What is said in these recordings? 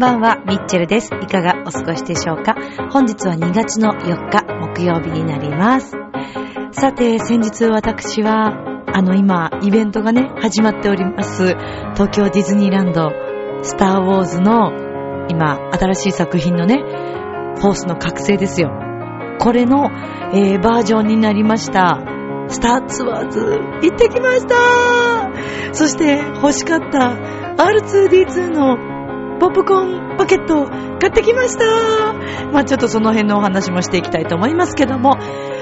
こんばんは、ミッチェルです。いかがお過ごしでしょうか？本日は2月の4日、木曜日になります。さて、先日私は、あの今、イベントがね、始まっております。東京ディズニーランド、スターウォーズの、今、新しい作品のね、フォースの覚醒ですよ。これの、えー、バージョンになりました。スターツアーズ、行ってきましたそして、欲しかった R2D2 のポップコーンパケット買ってきましたまあちょっとその辺のお話もしていきたいと思いますけども、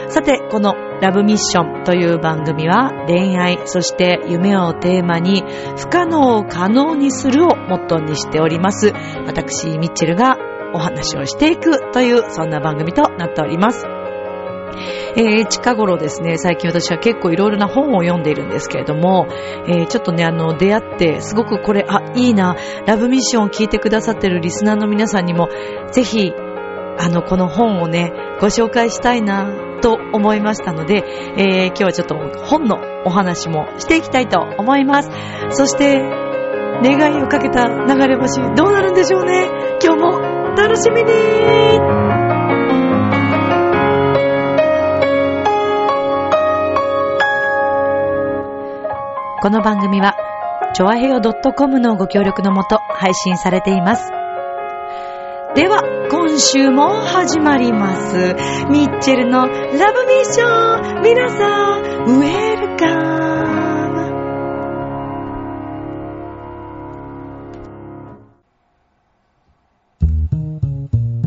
さて、このラブミッションという番組は恋愛、そして夢をテーマに不可能を可能にするをモットーにしております。私、ミッチェルがお話をしていくという、そんな番組となっております。えー、近頃ですね、最近私は結構いろいろな本を読んでいるんですけれども、えー、ちょっとね、あの、出会っ、すごくこれ、あ、いいな、ラブミッションを聞いてくださってるリスナーの皆さんにも、ぜひ、あの、この本をね、ご紹介したいな、と思いましたので、えー、今日はちょっと本のお話もしていきたいと思います。そして、願いをかけた流れ星、どうなるんでしょうね。今日も楽しみにこの番組は、ちょあへよ .com のご協力のもと配信されています。では、今週も始まります。ミッチェルのラブミッション皆さん、ウェルカ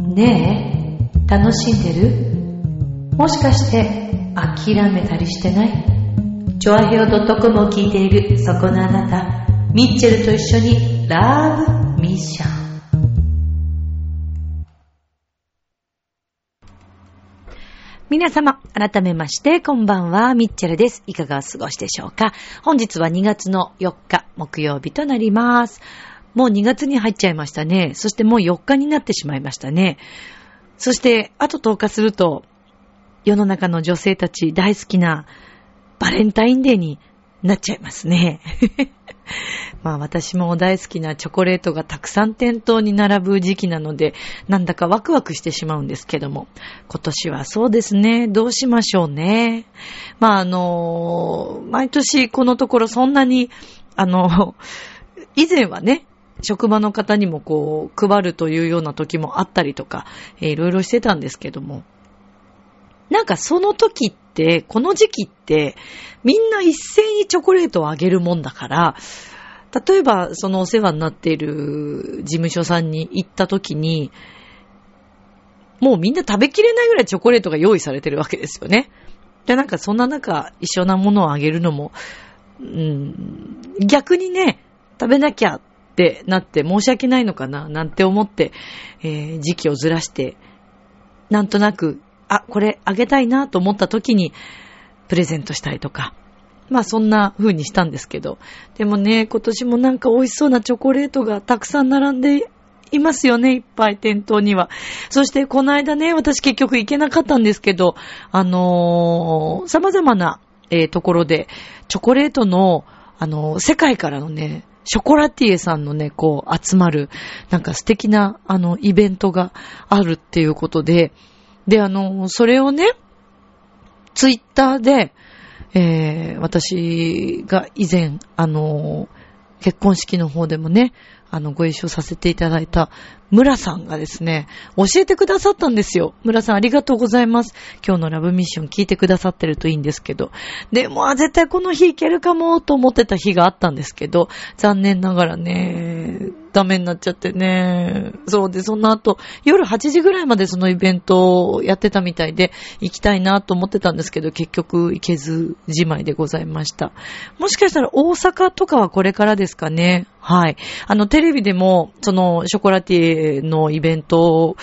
ムねえ、楽しんでる？もしかして諦めたりしてない？チョアヘオ .com を聞いているそこのあなた、ミッチェルと一緒にラブミッション。皆様、改めまして、こんばんは、ミッチェルです。いかがお過ごしでしょうか？本日は2月の4日、木曜日となります。もう2月に入っちゃいましたね。そしてもう4日になってしまいましたね。そして、あと10日すると、世の中の女性たち大好きなバレンタインデーになっちゃいますね。まあ私も大好きなチョコレートがたくさん店頭に並ぶ時期なので、なんだかワクワクしてしまうんですけども、今年はそうですね、どうしましょうね。まああの、毎年このところそんなに、あの、以前はね、職場の方にもこう、配るというような時もあったりとか、いろいろしてたんですけども、なんかその時って、この時期って、みんな一斉にチョコレートをあげるもんだから、例えばそのお世話になっている事務所さんに行った時に、もうみんな食べきれないぐらいチョコレートが用意されてるわけですよね。で、なんかそんな中、一緒なものをあげるのも、うん、逆にね、食べなきゃってなって申し訳ないのかな、なんて思って、えー時期をずらして、なんとなく、あ、これあげたいなと思った時に、プレゼントしたりとか。まあそんな風にしたんですけど。でもね、今年もなんか美味しそうなチョコレートがたくさん並んでいますよね、いっぱい店頭には。そしてこの間ね、私結局行けなかったんですけど、あのー様々な、えーところで、チョコレートの、あのー世界からのね、ショコラティエさんのね、こう、集まる、なんか素敵な、あの、イベントがあるっていうことで、で、あの、それをね、ツイッターで、えー、私が以前、あの、結婚式の方でもね、あの、ご一緒させていただいた村さんがですね、教えてくださったんですよ。村さんありがとうございます。今日のラブミッション聞いてくださってるといいんですけど。で、もう絶対この日行けるかもと思ってた日があったんですけど、残念ながらね、ダメになっちゃってね。そうで、その後、夜8時ぐらいまでそのイベントをやってたみたいで、行きたいなと思ってたんですけど、結局行けずじまいでございました。もしかしたら大阪とかはこれからですかね。はい。あの、テレビでも、その、ショコラティエのイベントを、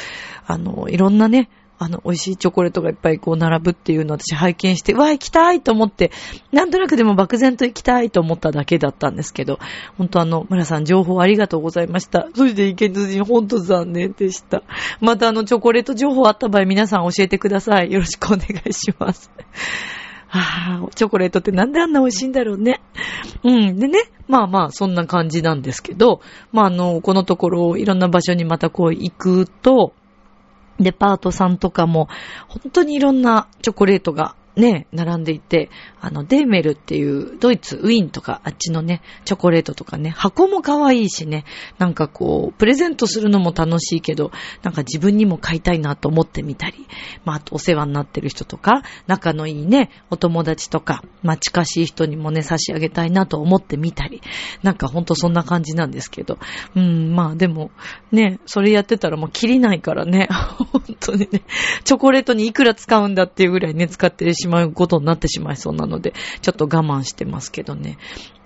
あの、いろんなね、あの、美味しいチョコレートがいっぱいこう並ぶっていうのを私拝見して、うわ、行きたいと思って、なんとなくでも漠然と行きたいと思っただけだったんですけど、本当あの、村さん情報ありがとうございました。そして行けずに本当残念でした。またあの、チョコレート情報あった場合皆さん教えてください。よろしくお願いします。はあ、チョコレートってなんであんな美味しいんだろうね。うん。でね、まあまあ、そんな感じなんですけど、まああの、このところ、いろんな場所にまたこう行くと、デパートさんとかも、本当にいろんなチョコレートがね、並んでいて、あの、デーメルっていうドイツ、ウィーンとかあっちのね、チョコレートとかね、箱も可愛いしね、なんかこう、プレゼントするのも楽しいけど、なんか自分にも買いたいなと思ってみたり、まあ、あとお世話になってる人とか、仲のいいね、お友達とか、まあ、近しい人にもね、差し上げたいなと思ってみたり、なんかほんとそんな感じなんですけど、うん、まあでも、ね、それやってたらもう切りないからね、本当にね、チョコレートにいくら使うんだっていうぐらいね、使ってるしうことになってしまいそうなので、ちょっと我慢してますけどね。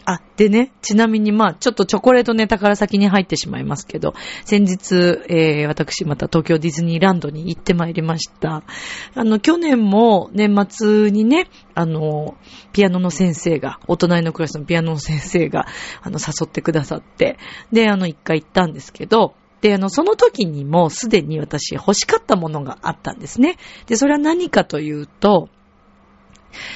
あ、でね、ちなみにまあ、ちょっとチョコレートネタから先に入ってしまいますけど、先日、えー、私また東京ディズニーランドに行ってまいりました。あの、去年も年末にね、あの、ピアノの先生が、お隣のクラスのピアノの先生が、あの、誘ってくださって、で、あの、一回行ったんですけど、で、あの、その時にもすでに私欲しかったものがあったんですね。で、それは何かというと、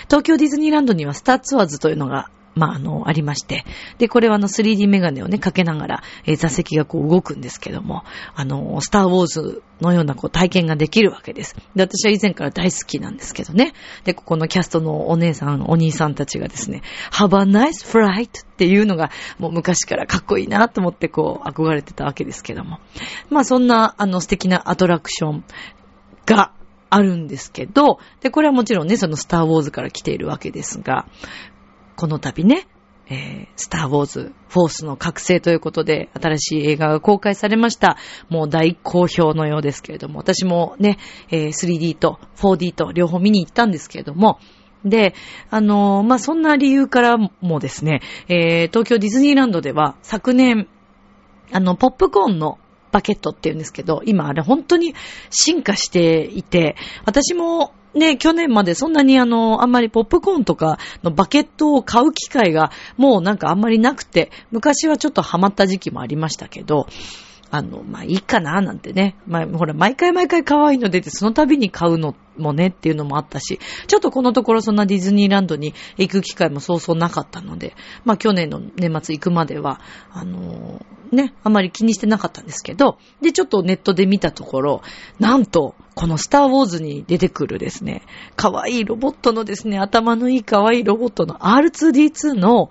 東京ディズニーランドにはスターツアーズというのがまあ、あの、ありまして。で、これはあの 3D メガネをね、かけながら、えー、座席がこう動くんですけども、あの、スターウォーズのようなこう体験ができるわけです。で、私は以前から大好きなんですけどね。で、ここのキャストのお姉さん、お兄さんたちがですね、Have a nice flight っていうのが、もう昔からかっこいいなと思ってこう、憧れてたわけですけども。まあ、そんな、あの、素敵なアトラクションが、あるんですけど、で、これはもちろんね、そのスターウォーズから来ているわけですが、この度ね、えー、スターウォーズ、フォースの覚醒ということで、新しい映画が公開されました。もう大好評のようですけれども、私もね、えー、3D と 4D と両方見に行ったんですけれども、で、あのー、まあ、そんな理由からもですね、えー、東京ディズニーランドでは昨年、あの、ポップコーンのバケットって言うんですけど、今あれ本当に進化していて、私もね、去年までそんなにあの、あんまりポップコーンとかのバケットを買う機会がもうなんかあんまりなくて、昔はちょっとハマった時期もありましたけど、あの、まあ、いいかななんてね。まあ、ほら、毎回毎回可愛いの出て、その度に買うのもねっていうのもあったし、ちょっとこのところそんなディズニーランドに行く機会もそうそうなかったので、まあ、去年の年末行くまでは、あのー、ね、あまり気にしてなかったんですけど、で、ちょっとネットで見たところ、なんと、このスターウォーズに出てくるですね、可愛いロボットのですね、頭のいい可愛いロボットの R2D2 の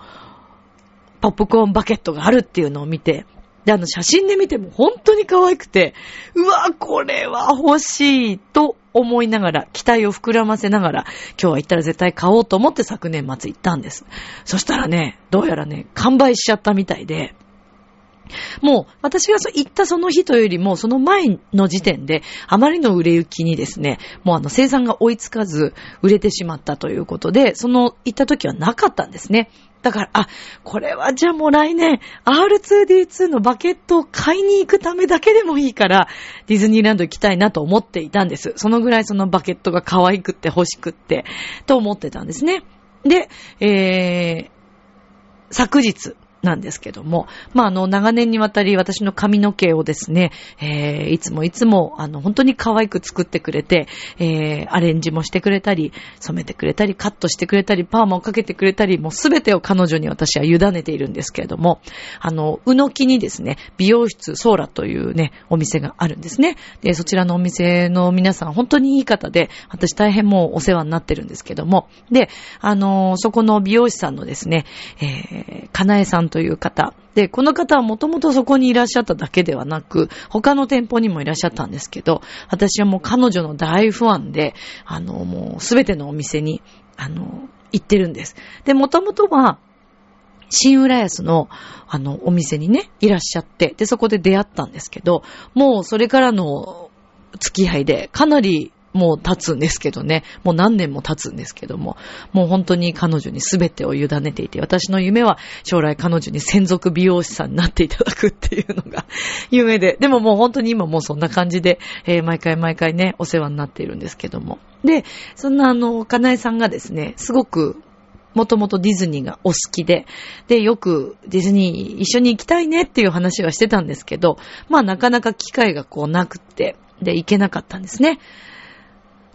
ポップコーンバケットがあるっていうのを見て、で、あの、写真で見ても本当に可愛くて、うわ、これは欲しいと思いながら、期待を膨らませながら、今日は行ったら絶対買おうと思って昨年末行ったんです。そしたらね、どうやらね、完売しちゃったみたいで、もう、私が行ったその日というよりも、その前の時点で、あまりの売れ行きにですね、もうあの、生産が追いつかず、売れてしまったということで、その、行った時はなかったんですね。だから、あ、これはじゃあもう来年、R2D2 のバケットを買いに行くためだけでもいいから、ディズニーランド行きたいなと思っていたんです。そのぐらいそのバケットが可愛くって欲しくって、と思ってたんですね。で、えー、昨日、なんですけども、まあ、あの、長年にわたり私の髪の毛をですね、えー、いつもいつも、あの、本当に可愛く作ってくれて、えー、アレンジもしてくれたり、染めてくれたり、カットしてくれたり、パーマをかけてくれたり、もうすべてを彼女に私は委ねているんですけれども、あの、うのきにですね、美容室ソーラというね、お店があるんですね。で、そちらのお店の皆さん、本当にいい方で、私大変もうお世話になってるんですけども、で、あの、そこの美容師さんのですね、えー、かなえさんという方。で、この方はもともとそこにいらっしゃっただけではなく、他の店舗にもいらっしゃったんですけど、私はもう彼女の大ファンで、あの、もうすべてのお店に、あの、行ってるんです。で、もともとは、新浦安の、あの、お店にね、いらっしゃって、で、そこで出会ったんですけど、もうそれからの付き合いで、かなりもう経つんですけどね。もう何年も経つんですけども。もう本当に彼女に全てを委ねていて、私の夢は将来彼女に専属美容師さんになっていただくっていうのが 夢で。でももう本当に今もうそんな感じで、えー、毎回毎回ね、お世話になっているんですけども。で、そんなあの、かなえさんがですね、すごくもともとディズニーがお好きで、で、よくディズニー一緒に行きたいねっていう話はしてたんですけど、まあなかなか機会がこうなくって、で、行けなかったんですね。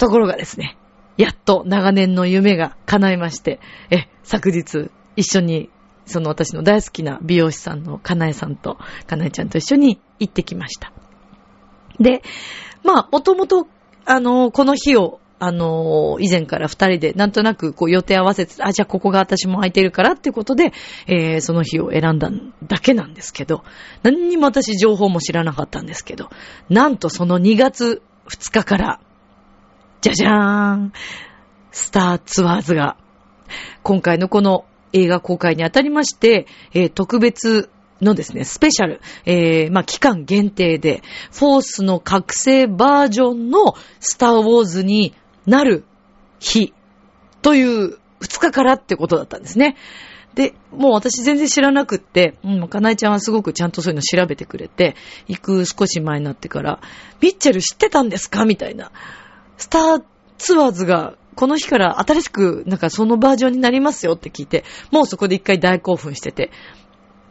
ところがですね、やっと長年の夢が叶いまして、え、昨日一緒にその私の大好きな美容師さんのかなえさんと、かなえちゃんと一緒に行ってきました。で、まあ、もともと、あの、この日を、あの、以前から二人でなんとなくこう予定合わせて、あ、じゃあここが私も空いてるからってことで、えー、その日を選んだだけなんですけど、何にも私情報も知らなかったんですけど、なんとその2月2日から、じゃじゃーんスターツアーズが、今回のこの映画公開にあたりまして、えー、特別のですね、スペシャル、えー、まあ、期間限定で、フォースの覚醒バージョンのスターウォーズになる日という2日からってことだったんですね。で、もう私全然知らなくって、うん、かなえちゃんはすごくちゃんとそういうの調べてくれて、行く少し前になってから、ミッチェル知ってたんですか？みたいな。スターツアーズがこの日から新しくなんかそのバージョンになりますよって聞いて、もうそこで一回大興奮してて。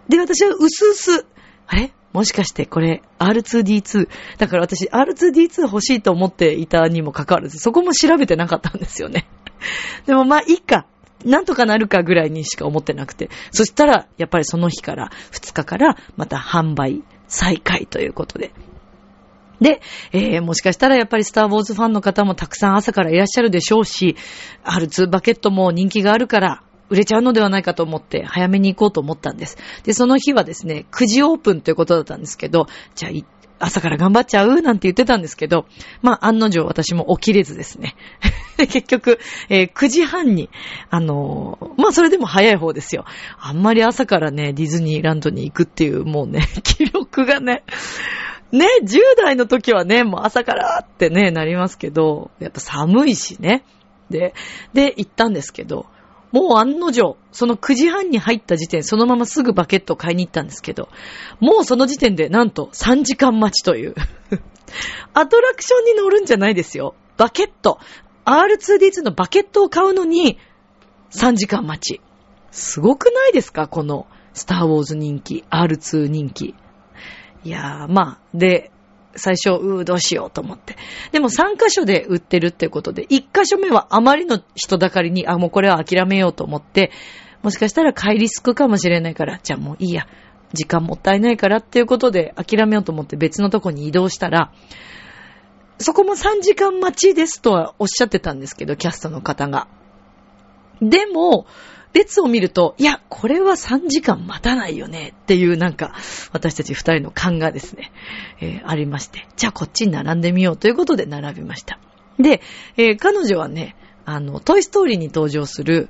で、私はうすうす、あれ？もしかしてこれ R2D2。だから私 R2D2 欲しいと思っていたにもかかわらず、そこも調べてなかったんですよね。でもまあいいか。なんとかなるかぐらいにしか思ってなくて。そしたら、やっぱりその日から、2日からまた販売再開ということで。で、えー、もしかしたらやっぱりスターウォーズファンの方もたくさん朝からいらっしゃるでしょうし、R2 バケットも人気があるから、売れちゃうのではないかと思って早めに行こうと思ったんです。で、その日はですね、9時オープンということだったんですけど、じゃあ朝から頑張っちゃう？なんて言ってたんですけど、まあ、案の定私も起きれずですね。結局、えー、9時半に、あのー、まあ、それでも早い方ですよ。あんまり朝からね、ディズニーランドに行くっていう、もうね、記録がね、ね、10代の時はね、もう朝からってね、なりますけど、やっぱ寒いしね。で、で、行ったんですけど、もう案の定、その9時半に入った時点、そのまますぐバケットを買いに行ったんですけど、もうその時点でなんと3時間待ちという。アトラクションに乗るんじゃないですよ。バケット。R2D2 のバケットを買うのに3時間待ち。すごくないですか？このスターウォーズ人気、R2 人気。いやー、まあ、で、最初、うー、どうしようと思って。でも3箇所で売ってるってことで、1箇所目はあまりの人だかりに、あ、もうこれは諦めようと思って、もしかしたら買いリスクかもしれないから、じゃあもういいや。時間もったいないからっていうことで諦めようと思って別のとこに移動したら、そこも3時間待ちですとはおっしゃってたんですけど、キャストの方が。でも、列を見ると、いや、これは3時間待たないよねっていうなんか、私たち二人の勘がですね、えー、ありまして、じゃあこっちに並んでみようということで並びました。で、えー、彼女はね、あの、トイストーリーに登場する、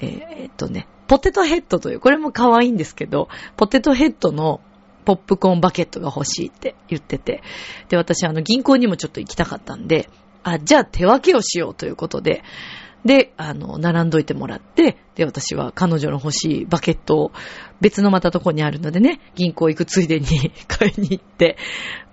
えー、っとね、ポテトヘッドという、これも可愛いんですけど、ポテトヘッドのポップコーンバケットが欲しいって言ってて、で、私あの銀行にもちょっと行きたかったんで、あ、じゃあ手分けをしようということで、で、あの、並んどいてもらって、で、私は彼女の欲しいバケットを別のまたとこにあるのでね、銀行行くついでに 買いに行って、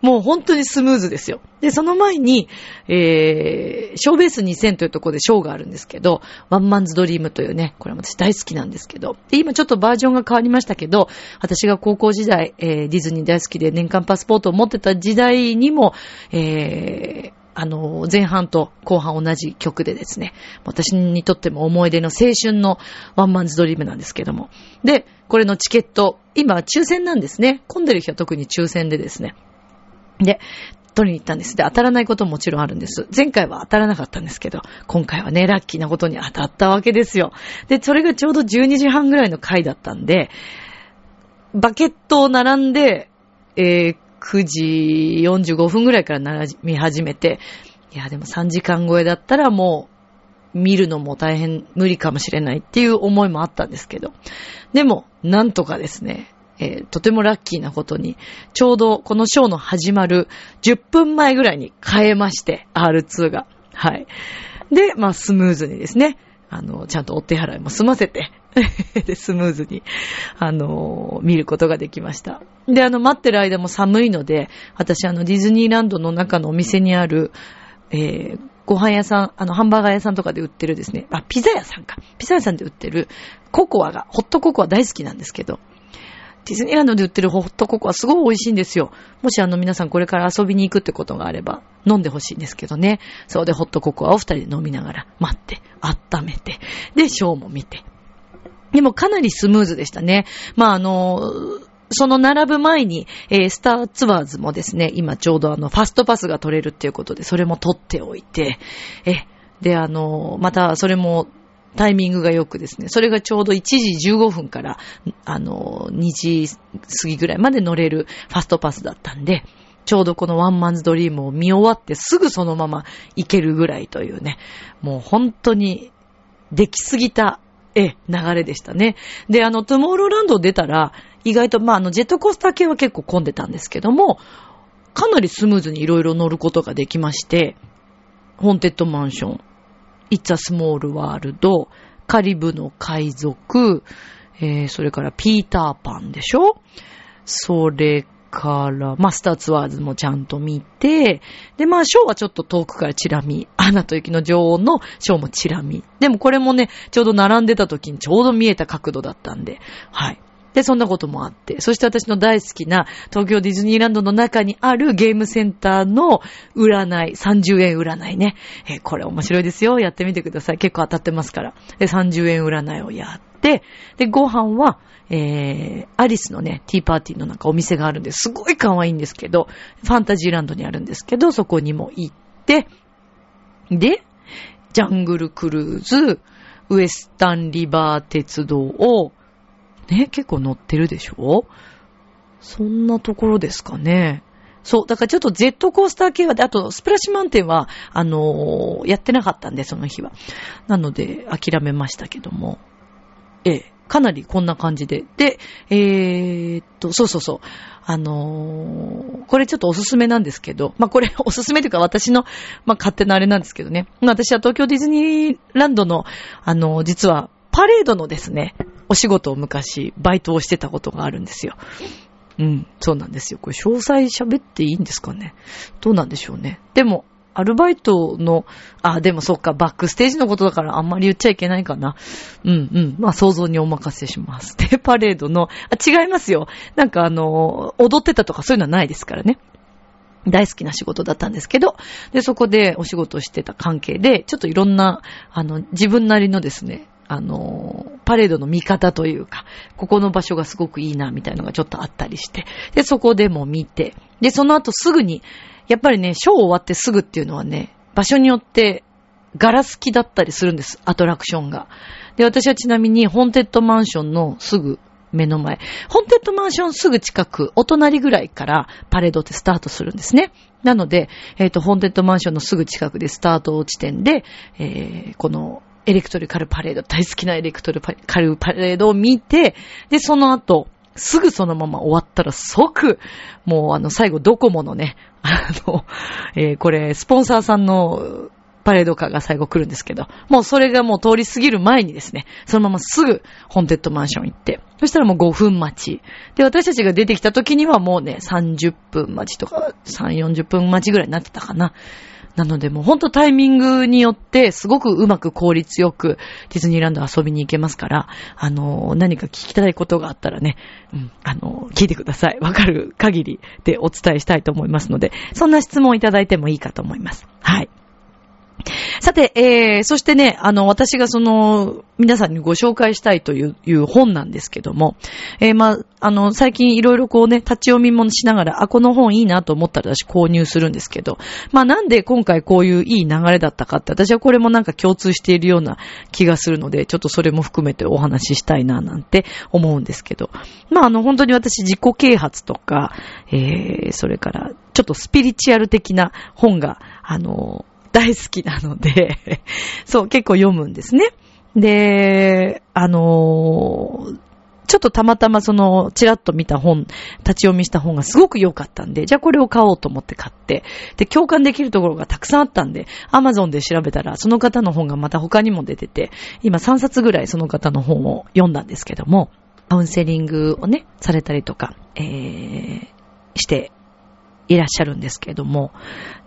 もう本当にスムーズですよ。で、その前に、えー、ショーベース2000というところでショーがあるんですけど、ワンマンズドリームというね、これ私大好きなんですけど、で、今ちょっとバージョンが変わりましたけど、私が高校時代、えー、ディズニー大好きで年間パスポートを持ってた時代にも、えー、あの、前半と後半同じ曲でですね、私にとっても思い出の青春のワンマンズドリームなんですけども。で、これのチケット、今抽選なんですね。混んでる日は特に抽選でですね。で、取りに行ったんです。で、当たらないことももちろんあるんです。前回は当たらなかったんですけど、今回はね、ラッキーなことに当たったわけですよ。で、それがちょうど12時半ぐらいの回だったんで、バケットを並んで、えー、9時45分ぐらいから並み始めて、いや、でも3時間超えだったらもう、見るのも大変無理かもしれないっていう思いもあったんですけど。でも、なんとかですね、えー、とてもラッキーなことに、ちょうどこのショーの始まる10分前ぐらいに変えまして、R2 が。はい。で、まあ、スムーズにですね、あの、ちゃんとお手払いも済ませて で、スムーズに、あの、見ることができました。で、あの、待ってる間も寒いので、私、あの、ディズニーランドの中のお店にある、えー、ご飯屋さん、あの、ハンバーガー屋さんとかで売ってるですね、あ、ピザ屋さんか。ピザ屋さんで売ってるココアが、ホットココア大好きなんですけど、ディズニーランドで売ってるホットココアすごい美味しいんですよ。もしあの皆さんこれから遊びに行くってことがあれば飲んでほしいんですけどね。そうでホットココアを二人で飲みながら待って、温めて、で、ショーも見て。でもかなりスムーズでしたね。まあ、あの、その並ぶ前に、えー、スターツアーズもですね、今ちょうどあの、ファストパスが取れるっていうことで、それも取っておいて、え、で、あの、またそれもタイミングが良くですね、それがちょうど1時15分から、あの、2時過ぎぐらいまで乗れるファストパスだったんで、ちょうどこのワンマンズドリームを見終わってすぐそのまま行けるぐらいというね、もう本当にできすぎた、え、流れでしたね。で、あの、トゥモーローランド出たら、意外と、まあ、あの、ジェットコースター系は結構混んでたんですけども、かなりスムーズにいろいろ乗ることができまして、ホンテッドマンション、イッツァスモールワールド、カリブの海賊、えー、それからピーターパンでしょ？それから、マスターツワーズもちゃんと見て、で、まあ、ショーはちょっと遠くからチラ見。アナと雪の女王のショーもチラ見。でもこれもね、ちょうど並んでた時にちょうど見えた角度だったんで、はい。で、そんなこともあって、そして私の大好きな東京ディズニーランドの中にあるゲームセンターの占い、30円占いね。えー、これ面白いですよ。やってみてください。結構当たってますから。で、30円占いをやって、で、ご飯は、えー、アリスのね、ティーパーティーのなんかお店があるんです。すごい可愛いんですけど、ファンタジーランドにあるんですけど、そこにも行って、で、ジャングルクルーズ、ウエスタンリバー鉄道をね、結構乗ってるでしょ？そんなところですかね。そう。だからちょっとジェットコースター系は、あとスプラッシュマウンテンは、あのー、やってなかったんで、その日は。なので、諦めましたけども。ええ、かなりこんな感じで。で、えー、っと、そうそうそう。あのー、これちょっとおすすめなんですけど、まあ、これ おすすめというか私の、まあ、勝手なあれなんですけどね。私は東京ディズニーランドの、あのー、実は、パレードのですね、お仕事を昔、バイトをしてたことがあるんですよ。うん、そうなんですよ。これ詳細喋っていいんですかね？どうなんでしょうね？でも、アルバイトの、あ、でもそっか、バックステージのことだからあんまり言っちゃいけないかな。うんうん。まあ想像にお任せします。で、パレードの、あ、違いますよ。なんかあの、踊ってたとかそういうのはないですからね。大好きな仕事だったんですけど、で、そこでお仕事してた関係で、ちょっといろんな、あの、自分なりのですね、あの、パレードの見方というか、ここの場所がすごくいいな、みたいのがちょっとあったりして、で、そこでも見て、で、その後すぐに、やっぱりね、ショー終わってすぐっていうのはね、場所によってガラス機だったりするんです、アトラクションが。で、私はちなみに、ホンテッドマンションのすぐ目の前。ホンテッドマンションすぐ近く、お隣ぐらいからパレードってスタートするんですね。なので、えっ、ー、と、ホンテッドマンションのすぐ近くでスタート地点で、えー、このエレクトリカルパレード、大好きなエレクトリカルパレードを見て、で、その後、すぐそのまま終わったら即、もうあの最後ドコモのね、あの、えー、これ、スポンサーさんのパレードカーが最後来るんですけど、もうそれがもう通り過ぎる前にですね、そのまますぐホンテッドマンション行って、そしたらもう5分待ち。で、私たちが出てきた時にはもうね、30分待ちとか、3、40分待ちぐらいになってたかな。なのでもうほんとタイミングによってすごくうまく効率よくディズニーランド遊びに行けますから、あの、何か聞きたいことがあったらね、うん、あの、聞いてください。わかる限りでお伝えしたいと思いますので、そんな質問いただいてもいいかと思います。はい。さて、えー、そしてね、あの、私がその、皆さんにご紹介したいといういう本なんですけども、えー、まあ、あの、最近いろいろこうね、立ち読みもしながら、あ、この本いいなと思ったら私購入するんですけど、まあ、なんで今回こういういい流れだったかって、私はこれもなんか共通しているような気がするので、ちょっとそれも含めてお話ししたいななんて思うんですけど、まあ、あの、本当に私自己啓発とか、えー、それから、ちょっとスピリチュアル的な本が、あの、大好きなので そう、結構読むんですね。で、あのー、ちょっとたまたまその、ちらっと見た本、立ち読みした本がすごく良かったんで、じゃあこれを買おうと思って買って、で、共感できるところがたくさんあったんで、アマゾンで調べたら、その方の本がまた他にも出てて、今3冊ぐらいその方の本を読んだんですけども、カウンセリングをね、されたりとか、えー、していらっしゃるんですけれども、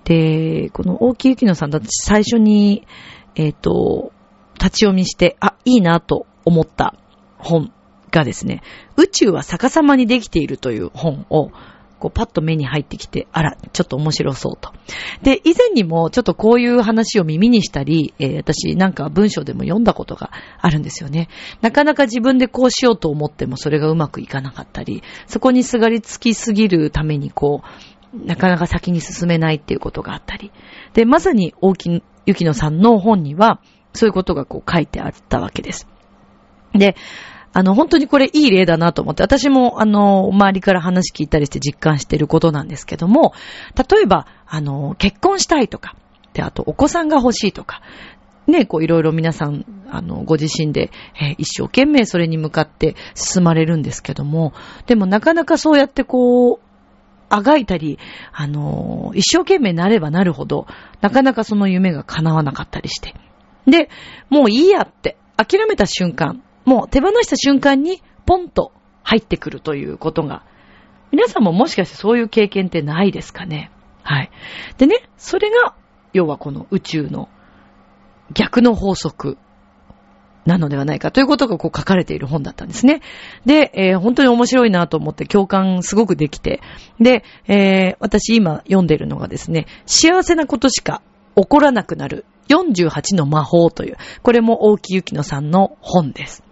で、この大木幸乃さんだって最初に、えっ、ー、と、立ち読みして、あ、いいなと思った本がですね、宇宙は逆さまにできているという本をこうパッと目に入ってきて、あら、ちょっと面白そうと。で、以前にもちょっとこういう話を耳にしたり、えー、私なんか文章でも読んだことがあるんですよね。なかなか自分でこうしようと思ってもそれがうまくいかなかったり、そこにすがりつきすぎるためにこう、なかなか先に進めないっていうことがあったり。で、まさに大木雪乃さんの本には、そういうことがこう書いてあったわけです。で、あの、本当にこれいい例だなと思って、私も、あの、周りから話聞いたりして実感していることなんですけども、例えば、あの、結婚したいとか、で、あと、お子さんが欲しいとか、ね、こういろいろ皆さん、あの、ご自身で、えー、一生懸命それに向かって進まれるんですけども、でもなかなかそうやってこう、あがいたり、あの、一生懸命なればなるほど、なかなかその夢が叶わなかったりして。で、もういいやって、諦めた瞬間、もう手放した瞬間にポンと入ってくるということが、皆さんももしかしてそういう経験ってないですかね？はい。でね、それが、要はこの宇宙の逆の法則なのではないかということがこう書かれている本だったんですね。で、えー、本当に面白いなと思って共感すごくできて、で、えー、私今読んでいるのがですね、幸せなことしか起こらなくなる48の魔法という、これも大木ゆきのさんの本です。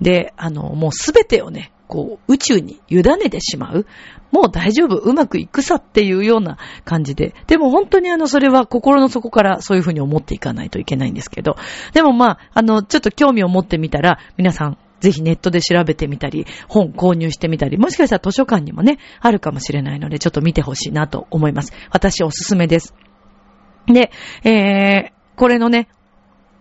で、あの、もうすべてをね、こう、宇宙に委ねてしまう。もう大丈夫、うまくいくさっていうような感じで。でも本当にあの、それは心の底からそういうふうに思っていかないといけないんですけど。でもまあ、あの、ちょっと興味を持ってみたら、皆さん、ぜひネットで調べてみたり、本購入してみたり、もしかしたら図書館にもね、あるかもしれないので、ちょっと見てほしいなと思います。私おすすめです。で、えー、これのね、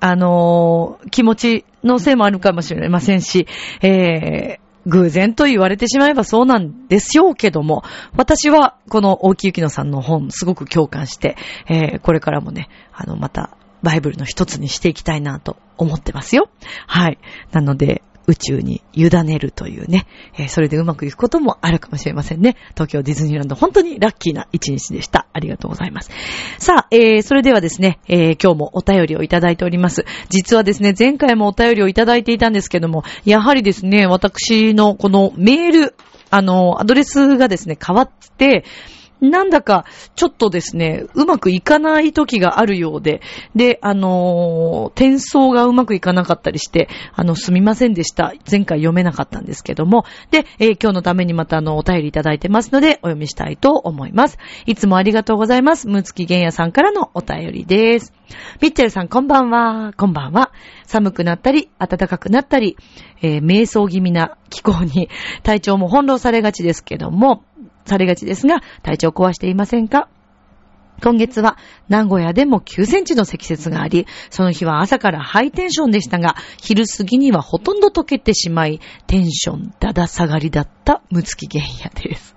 あのー、気持ちのせいもあるかもしれませんし、えー、偶然と言われてしまえばそうなんでしょうけども、私はこの大木ゆきのさんの本すごく共感して、えー、これからもね、あの、またバイブルの一つにしていきたいなと思ってますよ。はい。なので、宇宙に委ねるというね、えー、それでうまくいくこともあるかもしれませんね。東京ディズニーランド、本当にラッキーな一日でした。ありがとうございます。さあ、えー、それではですね、えー、今日もお便りをいただいております。実はですね、前回もお便りをいただいていたんですけども、やはりですね、私のこのメール、あの、アドレスがですね、変わって、なんだか、ちょっとですね、うまくいかない時があるようで、で、あのー、転送がうまくいかなかったりして、あの、すみませんでした。前回読めなかったんですけども、で、えー、今日のためにまたあの、お便りいただいてますので、お読みしたいと思います。いつもありがとうございます。むつきげんやさんからのお便りです。ピッチェルさん、こんばんは。こんばんは。寒くなったり、暖かくなったり、えー、瞑想気味な気候に 体調も翻弄されがちですけども、されがちですが、体調壊していませんか？今月は名古屋でも9センチの積雪があり、その日は朝からハイテンションでしたが、昼過ぎにはほとんど溶けてしまい、テンションだだ下がりだったむつき原野です。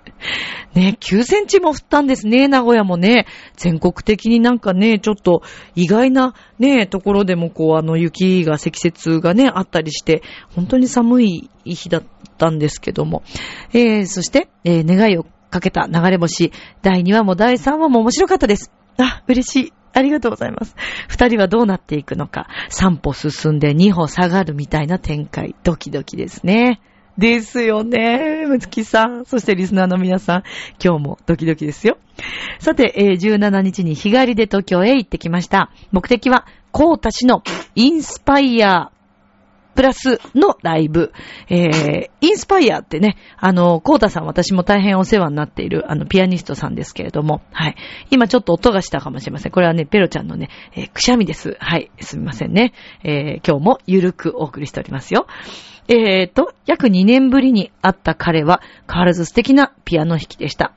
ね、9センチも降ったんですね、名古屋もね。全国的になんかね、ちょっと意外なね、ところでもこう、あの雪が積雪がね、あったりして、本当に寒い日だったんですけども。えー、そして、えー、願いをかけた流れ星。第2話も第3話も面白かったです。あ、嬉しい。ありがとうございます。二人はどうなっていくのか。三歩進んで二歩下がるみたいな展開。ドキドキですね。ですよね。むつきさん。そしてリスナーの皆さん。今日もドキドキですよ。さて、えー、17日に日帰りで東京へ行ってきました。目的は、こうたちのインスパイアプラスのライブ。えー、インスパイアってね、あの、コータさん私も大変お世話になっている、あの、ピアニストさんですけれども、はい。今ちょっと音がしたかもしれません。これはね、ペロちゃんのね、えー、くしゃみです。はい。すみませんね。えー、今日もゆるくお送りしておりますよ。えーと、約2年ぶりに会った彼は変わらず素敵なピアノ弾きでした。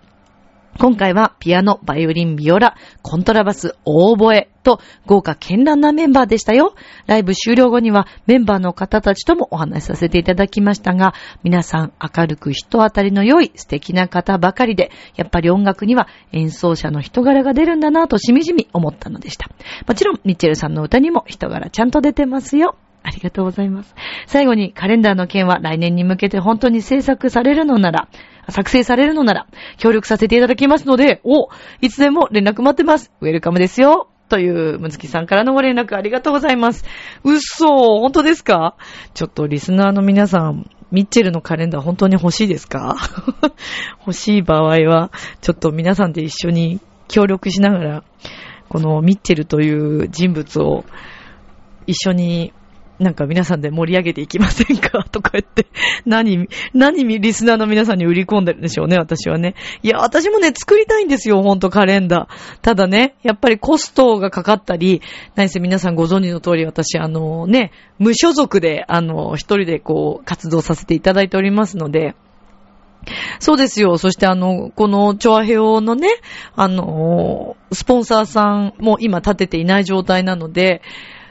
今回はピアノ、バイオリン、ビオラ、コントラバス、オーボエと豪華絢爛なメンバーでしたよ。ライブ終了後にはメンバーの方たちともお話しさせていただきましたが、皆さん明るく人当たりの良い素敵な方ばかりで、やっぱり音楽には演奏者の人柄が出るんだなぁとしみじみ思ったのでした。もちろん、ミッチェルさんの歌にも人柄ちゃんと出てますよ。ありがとうございます。最後にカレンダーの件は来年に向けて本当に制作されるのなら、作成されるのなら、協力させていただきますので、お、いつでも連絡待ってます。ウェルカムですよ。という、むつきさんからのご連絡ありがとうございます。嘘本当ですか？ちょっとリスナーの皆さん、ミッチェルのカレンダー本当に欲しいですか？欲しい場合は、ちょっと皆さんで一緒に協力しながら、このミッチェルという人物を一緒になんか皆さんで盛り上げていきませんか？とか言って、何、何リスナーの皆さんに売り込んでるんでしょうね、私はね。いや、私もね、作りたいんですよ、ほんとカレンダー。ただね、やっぱりコストがかかったり、何せ皆さんご存知の通り、私、あのね、無所属で、あの、一人でこう、活動させていただいておりますので、そうですよ。そしてあの、このチョアヘオのね、あの、スポンサーさんも今立てていない状態なので、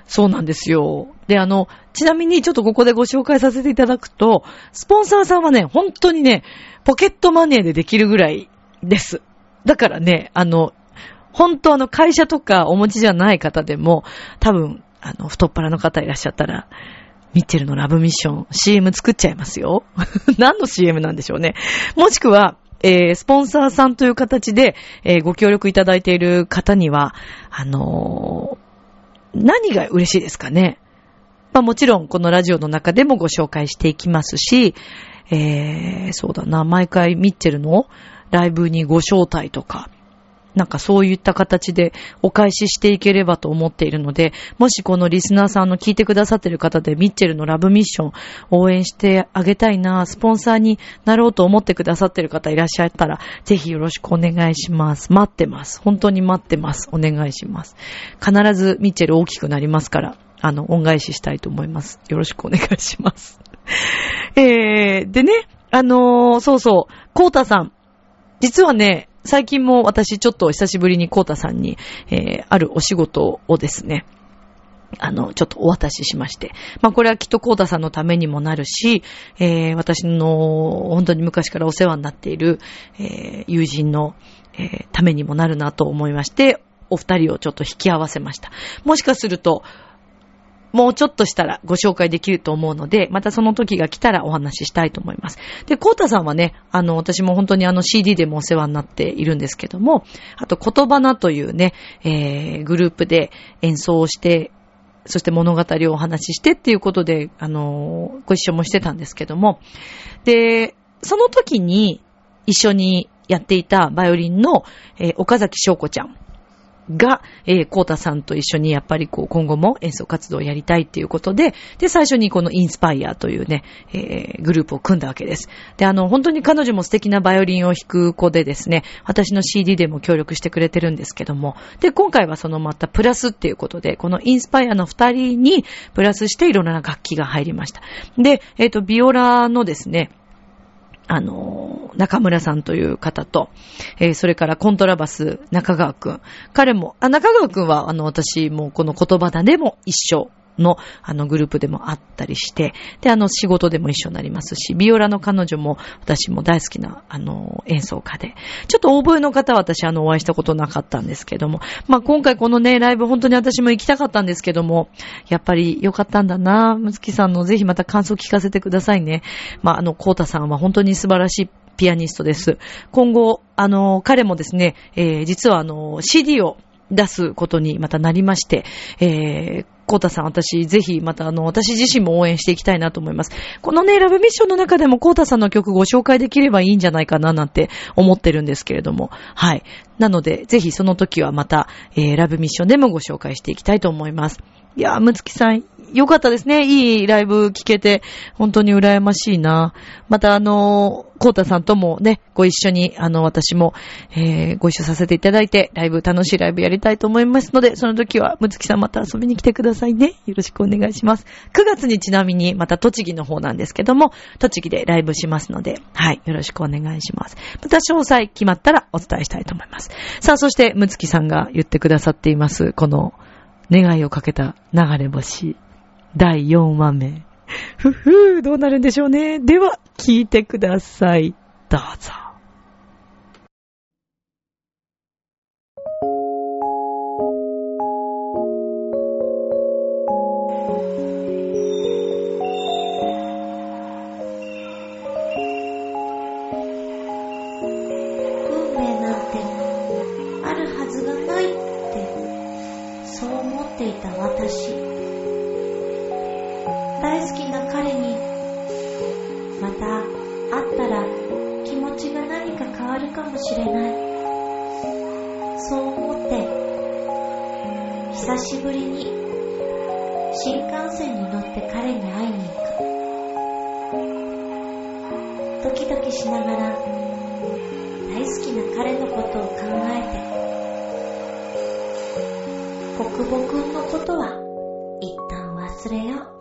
そうなんですよ。で、あの、ちなみにちょっとここでご紹介させていただくと、スポンサーさんはね、本当にね、ポケットマネーでできるぐらいです。だからね、あの、本当あの会社とかお持ちじゃない方でも、多分、あの、太っ腹の方いらっしゃったら、ミッチェルのラブミッション、CM 作っちゃいますよ。何の CM なんでしょうね。もしくは、えー、スポンサーさんという形で、えー、ご協力いただいている方には、あのー、何が嬉しいですかね。まあもちろんこのラジオの中でもご紹介していきますし、えー、そうだな、毎回ミッチェルのライブにご招待とか、なんかそういった形でお返ししていければと思っているので、もしこのリスナーさんの聞いてくださってる方でミッチェルのラブミッション応援してあげたいな、スポンサーになろうと思ってくださってる方いらっしゃったら、ぜひよろしくお願いします。待ってます。本当に待ってます。お願いします。必ずミッチェル大きくなりますから、あの、恩返ししたいと思います。よろしくお願いします。えー、でね、あのー、そうそう、コータさん。実はね、最近も私ちょっと久しぶりにコータさんに、えー、あるお仕事をですね、あの、ちょっとお渡ししまして。まあ、これはきっとコータさんのためにもなるし、えー、私の本当に昔からお世話になっている、えー、友人の、えー、ためにもなるなと思いまして、お二人をちょっと引き合わせました。もしかすると、もうちょっとしたらご紹介できると思うので、またその時が来たらお話ししたいと思います。で、コータさんはね、あの、私も本当にあの CD でもお世話になっているんですけども、あと言葉なというね、えー、グループで演奏をして、そして物語をお話ししてっていうことで、あのご一緒もしてたんですけども、で、その時に一緒にやっていたバイオリンの、えー、岡崎翔子ちゃん。が、えー、コータさんと一緒にやっぱりこう今後も演奏活動をやりたいっていうことで、で、最初にこのインスパイアというね、えー、グループを組んだわけです。で、あの、本当に彼女も素敵なバイオリンを弾く子でですね、私の CD でも協力してくれてるんですけども、で、今回はそのまたプラスっていうことで、このインスパイアの二人にプラスしていろんな楽器が入りました。で、えっ、ー、と、ビオラのですね、あの、中村さんという方と、えー、それからコントラバス中川くん。彼も、あ、中川くんは、あの、私もこの言葉だねも一緒の、あの、グループでもあったりして、で、あの、仕事でも一緒になりますし、ビオラの彼女も私も大好きな、あの、演奏家で、ちょっとオーボエの方は私、あの、お会いしたことなかったんですけども、まあ、今回このね、ライブ本当に私も行きたかったんですけども、やっぱり良かったんだなむつきさんのぜひまた感想聞かせてくださいね。まあ、あの、コータさんは本当に素晴らしいピアニストです。今後、あの、彼もですね、えー、実はあの、CD を出すことにまたなりまして、えー、コータさん、私、ぜひ、また、あの、私自身も応援していきたいなと思います。このね、ラブミッションの中でも、コータさんの曲ご紹介できればいいんじゃないかな、なんて思ってるんですけれども。はい。なので、ぜひその時はまた、えー、ラブミッションでもご紹介していきたいと思います。いやー、むつきさん、よかったですね。いいライブ聞けて、本当に羨ましいな。またあの、コータさんともね、ご一緒に、あの、私も、えー、ご一緒させていただいて、ライブ、楽しいライブやりたいと思いますので、その時は、むつきさんまた遊びに来てくださいね。よろしくお願いします。9月にちなみに、また栃木の方なんですけども、栃木でライブしますので、はい、よろしくお願いします。また詳細決まったらお伝えしたいと思います。さあ、そして、むつきさんが言ってくださっています、この、願いをかけた流れ星。第4話目。ふふー、どうなるんでしょうね。では、聞いてください。どうぞ。わるかもしれない。そう思って久しぶりに新幹線に乗って彼に会いに行く。ドキドキしながら大好きな彼のことを考えて国母くんのことは一旦忘れよう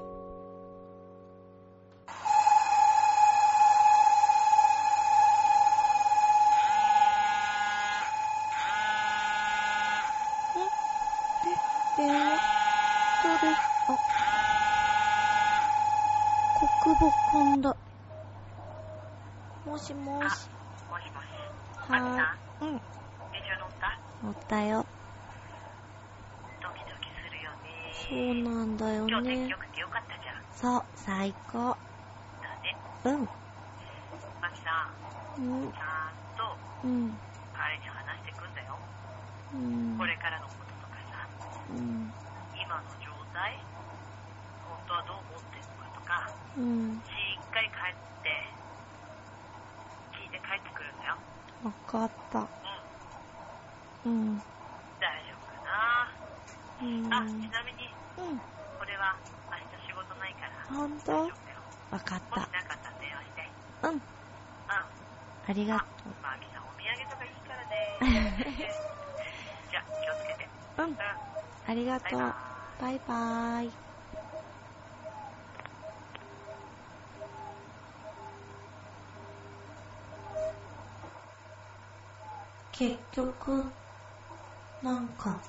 で、で、どれ、あ、国母くんだ。もしもし。もしもし。はーい。うん、電車乗った乗ったよ。ドキドキするよね。そうなんだよね今日天気良。くてよかったじゃん。そう、最高。だね。うん、マキさん、うん、ちゃんとうん、彼に話してくんだよ。うん。これからのこととかさ、うん、今の状態本当はどう思ってるのかとか、うん、しっかり帰って、聞いて帰ってくるんだよ。わかった。うん、うん、大丈夫かな。うん。あ、ちなみに、うん、これは明日仕事ないから、ほんと大丈夫だよ。わかっ。もしたなかったら電話して。うん、うん。ありがあ、マーキさんお土産とかいいからね。じゃあ、気をつけて。とう。うんうん。、ありがとう。バイババイバイ。結局、なんか、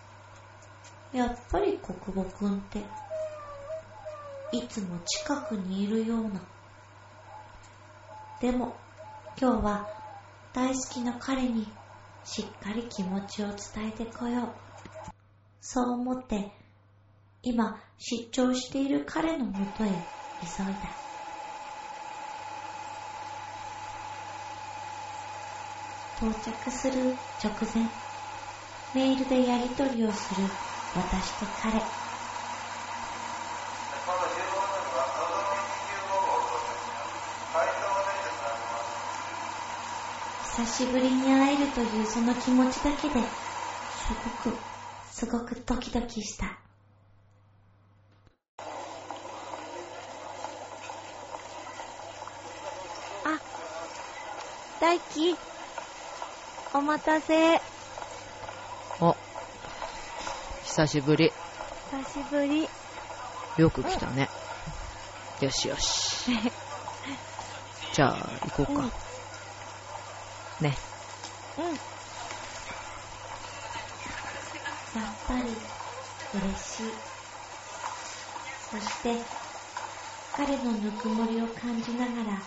やっぱり国母くんって、いつも近くにいるような。でも、今日は大好きな彼にしっかり気持ちを伝えてこよう。そう思って、今出張している彼のもとへ急いだ。到着する直前、メールでやり取りをする私と彼。今度15分はのぞみ25号を到着します。回答を電車となります。久しぶりに会えるというその気持ちだけで、すごく、すごくドキドキした。あ、大輝、お待たせ。あ、久しぶり。久しぶり。よく来たね。よしよし。じゃあ、行こうか。ね。うん。やっぱり、嬉しい。そして、彼のぬくもりを感じながら、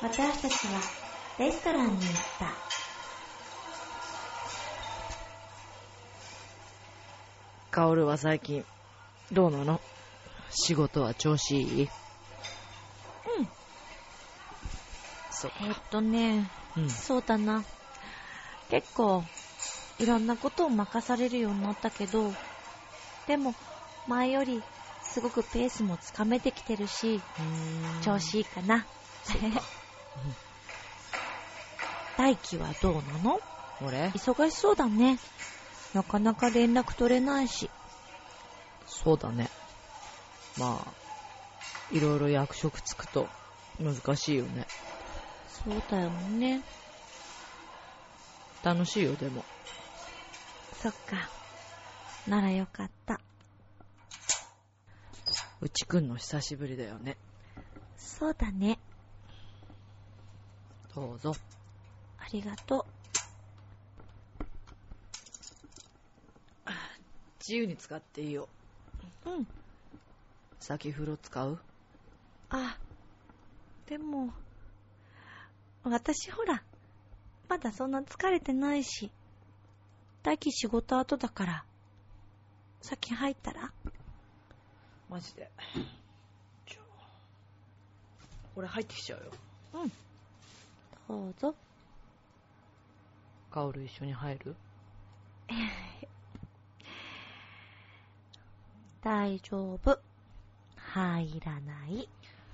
私たちはレストランに行った。カオルは最近、どうなの？仕事は調子いい？うん。そう。えっとね、うん。そうだな。結構、いろんなことを任されるようになったけど、でも、前より、すごくペースもつかめてきてるし、調子いいかな。大輝はどうなの？俺？忙しそうだね。なかなか連絡取れないし。そうだね。まあ、いろいろ役職つくと難しいよね。そうだよね。楽しいよ、でも。そっか。ならよかった。うちくんの久しぶりだよね。そうだね。どうぞ。ありがと自由に使っていいよ。う。うん。先風呂使う？あ、でも、私ほら、まだそんな疲れてないし、大輝仕事後だから、先入ったら？マジで。ちょ。俺入ってきちゃうよ。うん。どうぞ。カオル一緒に入る？大丈夫。入らない。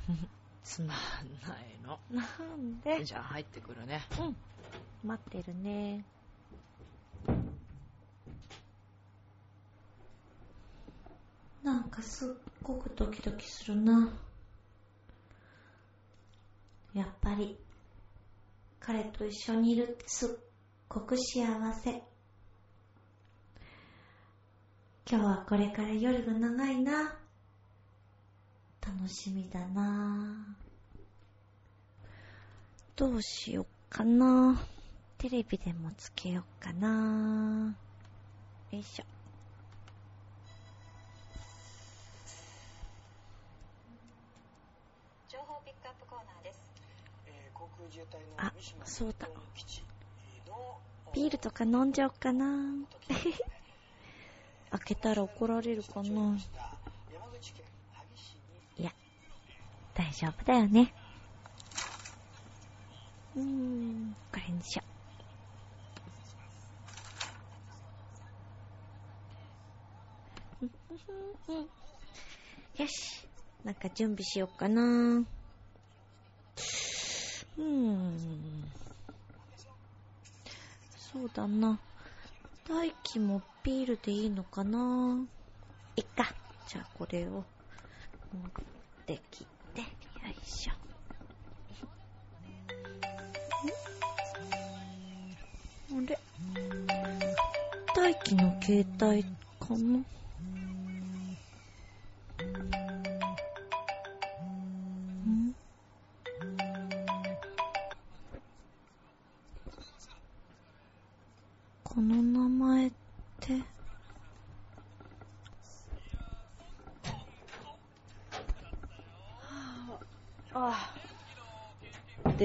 つまんないの。なんで？じゃあ入ってくるね。うん。待ってるね。なんかすっごくドキドキするな。やっぱり、彼と一緒にいるってすっごく幸せ。今日はこれから夜が長いな。楽しみだな。どうしよっかな。テレビでもつけよっかな。よいしょ。情報ピックアップコーナーです。えー航空自衛隊のあ三島そうだビールとか飲んじゃおっかな。開けたら怒られるかな。大丈夫だよね。うーん、これにしよう。よし。なんか準備しようかな。うーん。そうだな。大気もビールでいいのかないっか。じゃあこれを持ってきいしょ。ん？あれ？大気の携帯かな？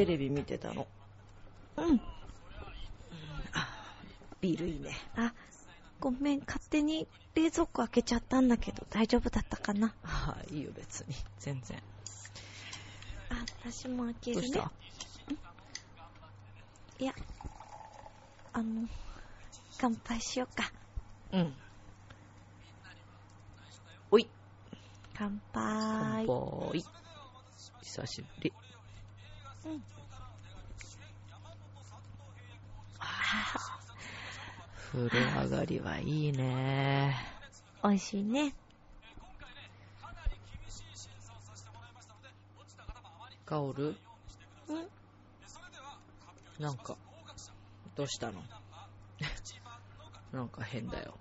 テレビ見てたの。うん。ビールいいね。あ、ごめん、勝手に冷蔵庫開けちゃったんだけど、大丈夫だったかな？ああ、いいよ別に。全然。あ、私も開けるね。どうした？いや、あの、乾杯しようか。うん。おい。乾乾杯。杯。久しぶり。うん。風呂上がりはいいね。美味しいね。カオルうん。なんか、どうしたの？なんか変だよ。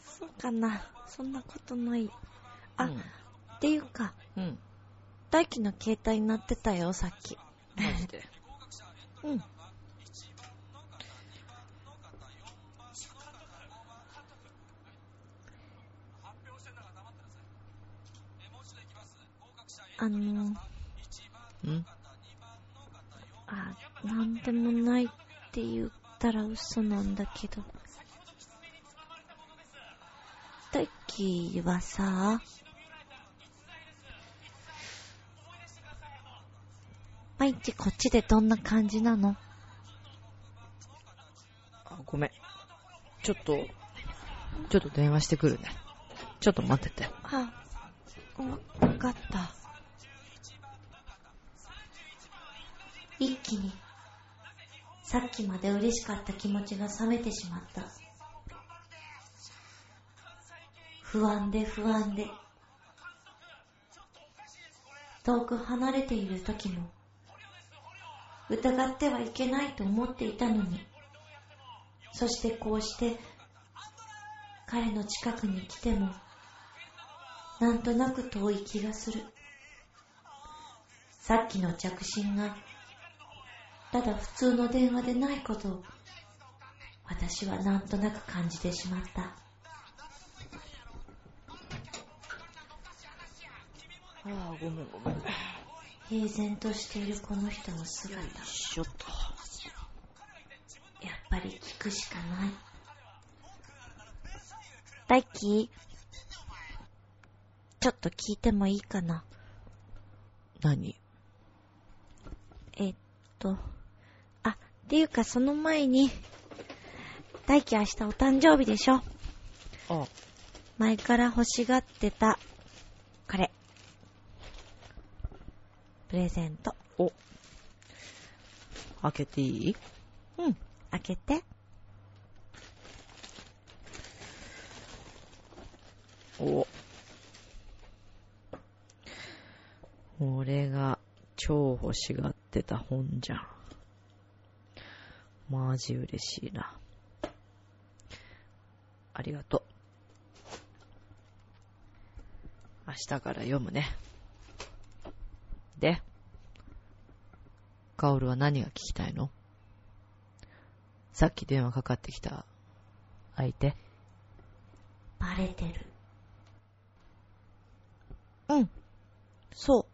そうかな。そんなことない。あ、うんっていうか、うん。大輝の携帯になってたよ、さっき。マジで？うん。あの、うん？あ、なんでもないって言ったら嘘なんだけど。大輝はさ、毎日こっちでどんな感じなの？あ、ごめん。ちょっと、ちょっと電話してくるね。ちょっと待ってて。あ、わかった。一気に、さっきまで嬉しかった気持ちが冷めてしまった。不安で不安で、遠く離れている時も、疑ってはいけないと思っていたのに、そしてこうして、彼の近くに来ても、なんとなく遠い気がする。さっきの着信が、ただ普通の電話でないことを、私はなんとなく感じてしまった。ああ、ごめんごめん。よ平然としているこの人の姿、やっいしょっと。ぱり聞くしかない。大輝ちょっと聞いてもいいかな？何？えっと、あ、っていうかその前に、大輝明日お誕生日でしょ？あ、前から欲しがってた、これ。プレゼント。お。開けていい？うん。開けて。お。俺が超欲しがってた本じゃん。マジ嬉しいな。ありがとう。明日から読むね。で、カオルは何が聞きたいの？さっき電話かかってきた相手バレてる。うん。そう。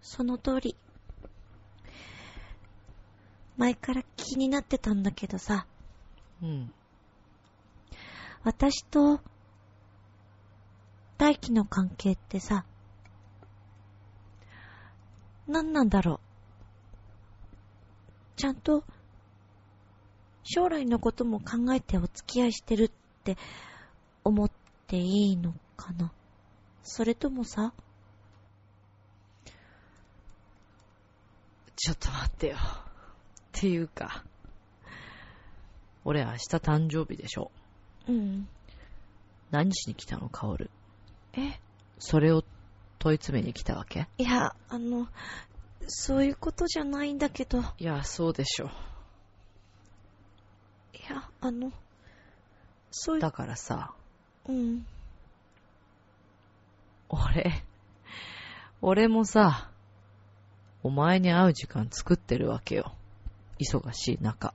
その通り。前から気になってたんだけどさ、うん。私と、大輝の関係ってさ、何なんだろう。ちゃんと、将来のことも考えてお付き合いしてるって思っていいのかな。それともさ、ちょっと待ってよ。っていうか、俺明日誕生日でしょ。うん。何しに来たの、カオル。え、それを問い詰めに来たわけ？いや、あの、そういうことじゃないんだけど、いいや、そうでしょ。や、あの、そういう、だからさ、うん。俺、俺もさ、お前に会う時間作ってるわけよ。忙しい中。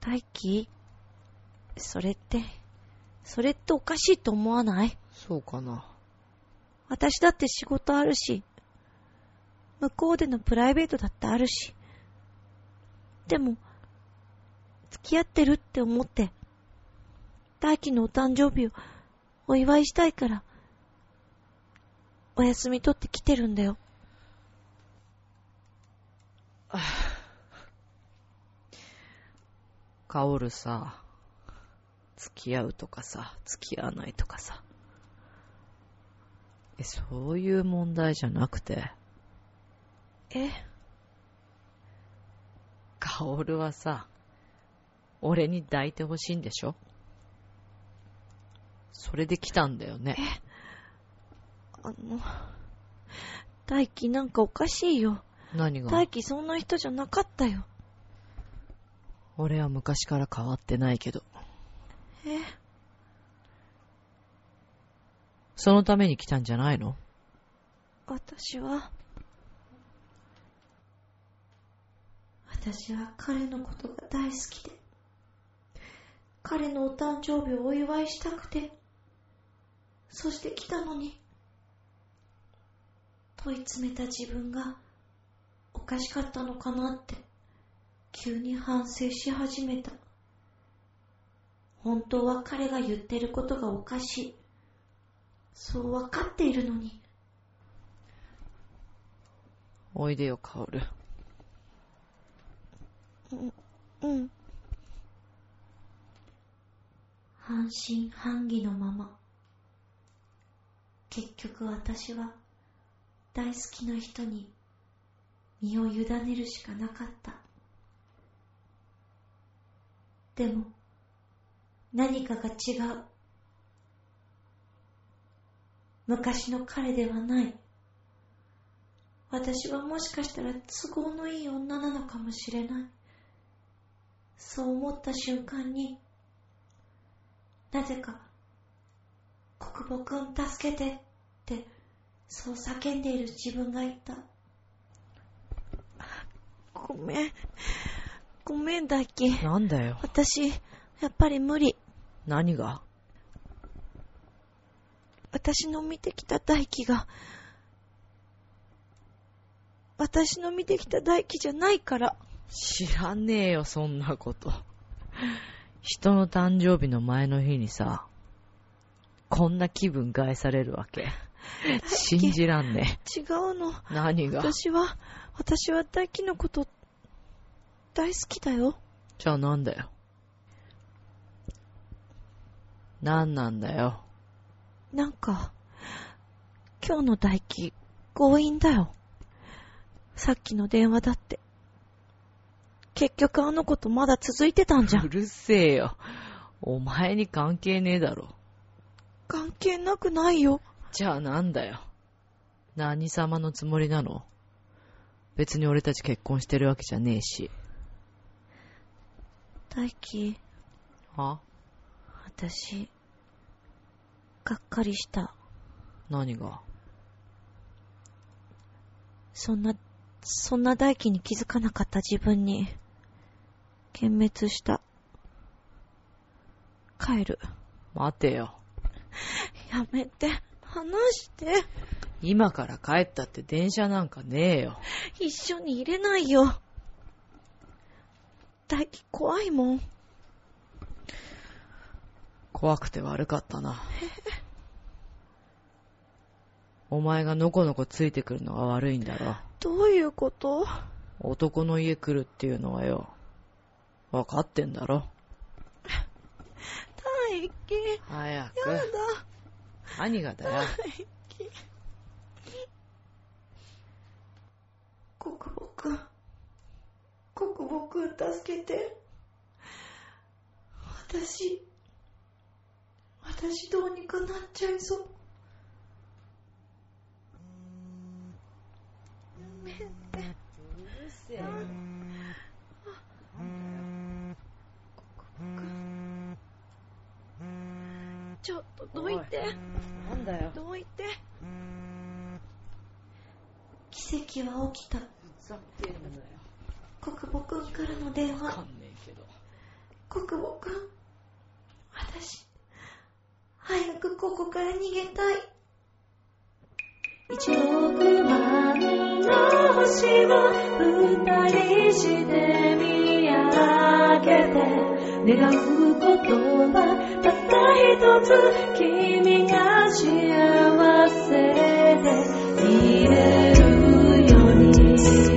大輝それって、それっておかしいと思わない？そうかな。私だって仕事あるし、向こうでのプライベートだってあるし。でも、付き合ってるって思って、大輝のお誕生日をお祝いしたいから、お休み取って来てるんだよ。カオルさ、付き合うとかさ、付き合わないとかさ。え、そういう問題じゃなくて、え、カオルはさ、俺に抱いてほしいんでしょ？それで来たんだよね。あの、大輝なんかおかしいよ。何が？大輝そんな人じゃなかったよ。俺は昔から変わってないけど。え、そのために来たんじゃないの？私は、私は彼のことが大好きで、彼のお誕生日をお祝いしたくて、そして来たのに、問い詰めた自分がおかしかったのかなって、急に反省し始めた。本当は彼が言ってることがおかしい。そう分かっているのに。おいでよ、カオル。うん。半信半疑のまま。結局私は大好きな人に身を委ねるしかなかった。でも、何かが違う。昔の彼ではない。私はもしかしたら都合のいい女なのかもしれない。そう思った瞬間に、なぜか、国母くん助けてって、そう叫んでいる自分がいた。ごめん。ごめん、大輝。なんだよ。私、やっぱり無理。何が？私の見てきた大輝が、私の見てきた大輝じゃないから。知らねえよ、そんなこと。人の誕生日の前の日にさ、こんな気分害されるわけ。信じらんね違うの。え。何が？私は、私は大輝のこと、大好きだよ。じゃあなんだよ。何なんだよ。なんか、今日の大輝、強引だよ。さっきの電話だって。結局あの子とまだ続いてたんじゃ。うんるせえよ。お前に関係ねえだろ。関係なくないよ。じゃあなんだよ。何様のつもりなの別に俺たち結婚してるわけじゃねえし。大輝、は？私、がっかりした。何が？そんな、そんな大輝に気づかなかった自分に、幻滅した。帰る。待てよ。やめて。話して。今から帰ったって電車なんかねえよ。一緒に入れないよ。大輝怖いもん。怖くて悪かったな。お前がのこのこついてくるのが悪いんだろ。どういうこと？男の家来るっていうのはよ。わかってんだろ。大輝。早やく。だ。何がだよ。国母くん。国母くん助けて。私、私どうにかなっちゃいそう。ちょっとどいて。なんだよ。どいて。奇跡は起きた。ふざけんなよ。国母くんからの電話。わかんねえけど。国母くん。私、早くここから逃げたい。一億万の星を二人して見上げて。願うことはたった一つ君が幸せでいれるように。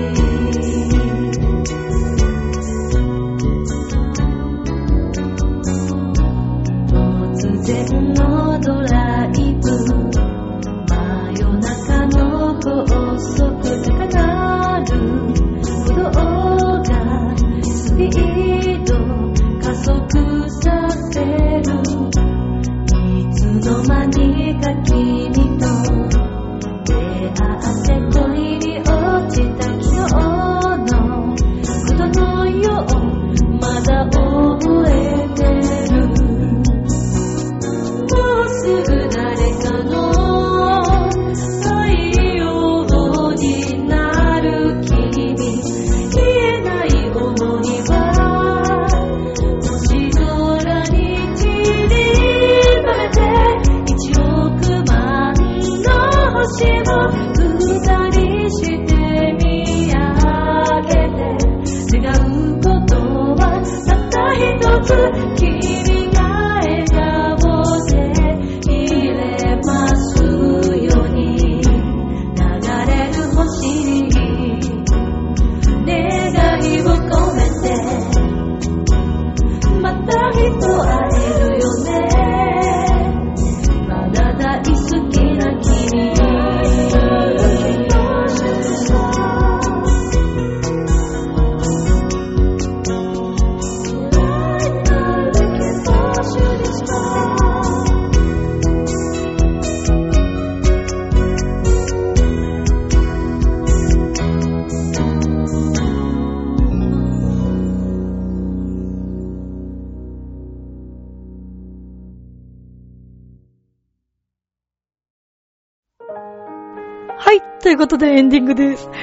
ということでエンディングです。わ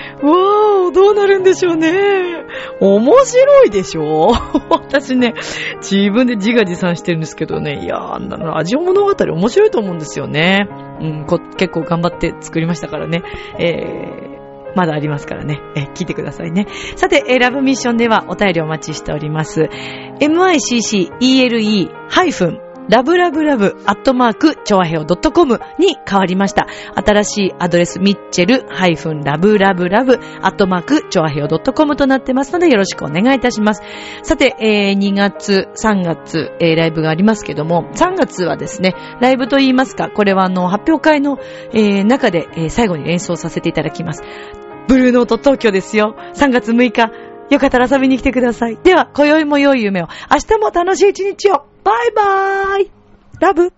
ー、どうなるんでしょうね。面白いでしょ？私ね、自分で自画自賛してるんですけどね、いやー、あんなのラジオ物語面白いと思うんですよね。うん、結構頑張って作りましたからね。えー、まだありますからね。え聞いてくださいね。さて、えラブミッションではお便りお待ちしております。mycc-ele－ ラブラブラブアットマーク、チョアヘオ .com に変わりました。新しいアドレス、ミッチェルハイフンラブラブラブアットマーク、チョアヘオ .com となってますので、よろしくお願いいたします。さて、えー、2月、3月、えー、ライブがありますけども、3月はですね、ライブと言いますか、これはあの、発表会の、えー、中で、えー、最後に演奏させていただきます。ブルーノート東京ですよ。3月6日。よかったら遊びに来てください。では、今宵も良い夢を。明日も楽しい一日を。バイバーイ。ラブ。